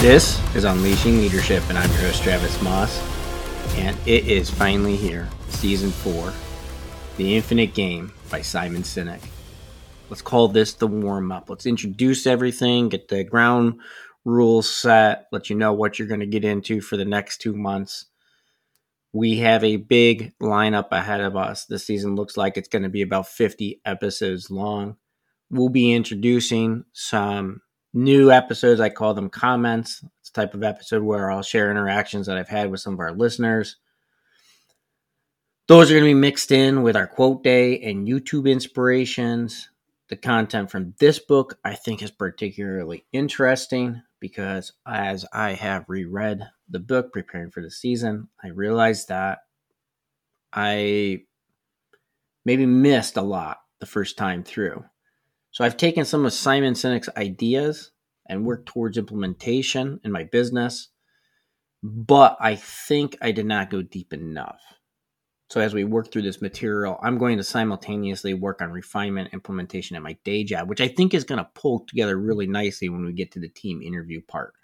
This is Unleashing Leadership, and I'm your host, Travis Maus. And it is finally here, season four The Infinite Game by Simon Sinek. Let's call this the warm up. Let's introduce everything, get the ground rules set, let you know what you're going to get into for the next two months. We have a big lineup ahead of us. This season looks like it's going to be about 50 episodes long. We'll be introducing some new episodes. I call them comments. It's type of episode where I'll share interactions that I've had with some of our listeners. Those are going to be mixed in with our quote day and YouTube inspirations. The content from this book I think is particularly interesting because as I have reread the book preparing for the season, I realized that I maybe missed a lot the first time through. So I've taken some of Simon Sinek's ideas and work towards implementation in my business, but I think I did not go deep enough. So as we work through this material, I'm going to simultaneously work on refinement implementation at my day job, which I think is going to pull together really nicely when we get to the team interview part.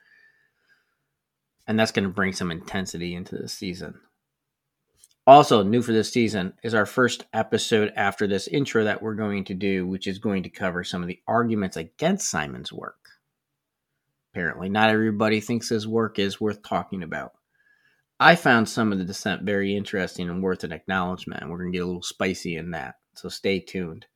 And that's going to bring some intensity into the season. Also, new for this season is our first episode after this intro that we're going to do, which is going to cover some of the arguments against Simon's work. Apparently, not everybody thinks his work is worth talking about. I found some of the dissent very interesting and worth an acknowledgement. We're going to get a little spicy in that, so stay tuned.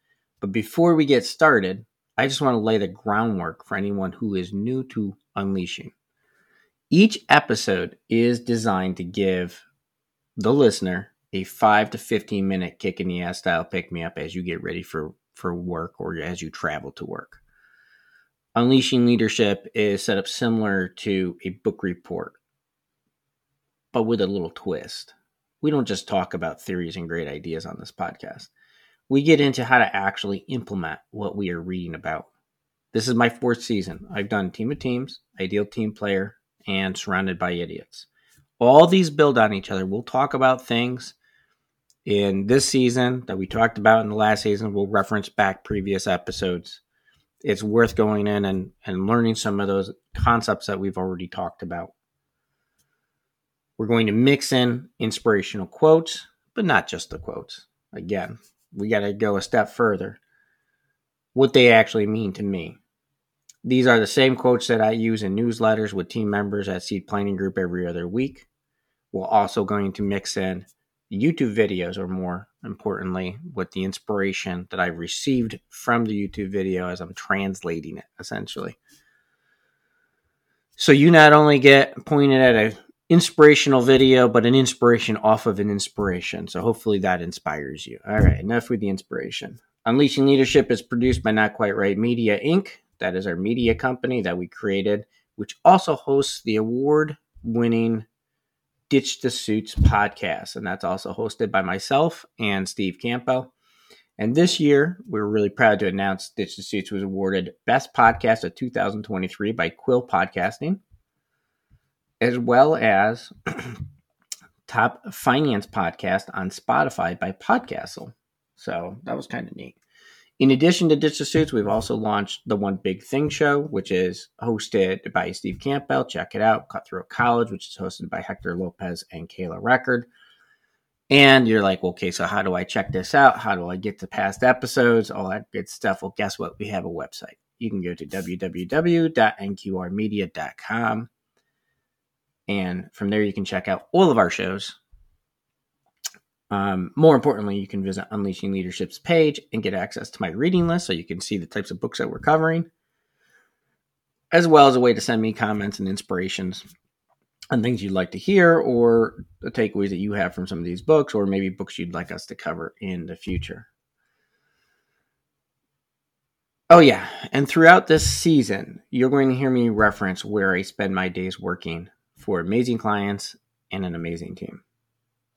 But before we get started, I just want to lay the groundwork for anyone who is new to Unleashing. Each episode is designed to give the listener a 5 to 15 minute kick in the ass style pick me up as you get ready for, for work or as you travel to work. Unleashing Leadership is set up similar to a book report but with a little twist. We don't just talk about theories and great ideas on this podcast. We get into how to actually implement what we are reading about. This is my fourth season. I've done Team of Teams, Ideal Team Player, and Surrounded by Idiots. All these build on each other. We'll talk about things in this season that we talked about in the last season. We'll reference back previous episodes. It's worth going in and, and learning some of those concepts that we've already talked about. We're going to mix in inspirational quotes, but not just the quotes. Again, we got to go a step further. What they actually mean to me. These are the same quotes that I use in newsletters with team members at Seed Planning Group every other week. We're also going to mix in YouTube videos, or more importantly, with the inspiration that I've received from the YouTube video as I'm translating it, essentially. So you not only get pointed at a inspirational video, but an inspiration off of an inspiration. So hopefully that inspires you. All right, enough with the inspiration. Unleashing Leadership is produced by Not Quite Right Media Inc. That is our media company that we created, which also hosts the award winning Ditch the Suits podcast. And that's also hosted by myself and Steve Campbell. And this year, we we're really proud to announce Ditch the Suits was awarded Best Podcast of 2023 by Quill Podcasting as well as top finance podcast on Spotify by Podcastle. So that was kind of neat. In addition to Ditch the Suits, we've also launched the One Big Thing show, which is hosted by Steve Campbell. Check it out. Cutthroat College, which is hosted by Hector Lopez and Kayla Record. And you're like, okay, so how do I check this out? How do I get to past episodes? All that good stuff. Well, guess what? We have a website. You can go to www.nqrmedia.com and from there, you can check out all of our shows. Um, more importantly, you can visit Unleashing Leadership's page and get access to my reading list so you can see the types of books that we're covering, as well as a way to send me comments and inspirations on things you'd like to hear or the takeaways that you have from some of these books, or maybe books you'd like us to cover in the future. Oh, yeah. And throughout this season, you're going to hear me reference where I spend my days working for amazing clients and an amazing team.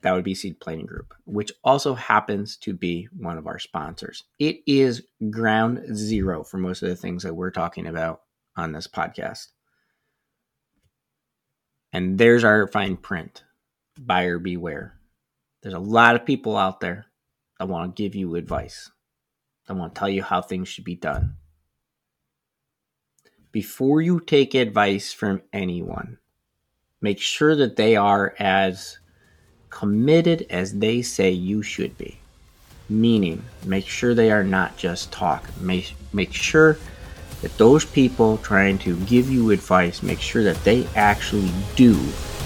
That would be Seed Planning Group, which also happens to be one of our sponsors. It is ground zero for most of the things that we're talking about on this podcast. And there's our fine print buyer beware. There's a lot of people out there that want to give you advice, that want to tell you how things should be done. before you take advice from anyone, make sure that they are as committed as they say you should be. Meaning, make sure they are not just talk. Make, make sure that those people trying to give you advice make sure that they actually do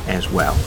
as well.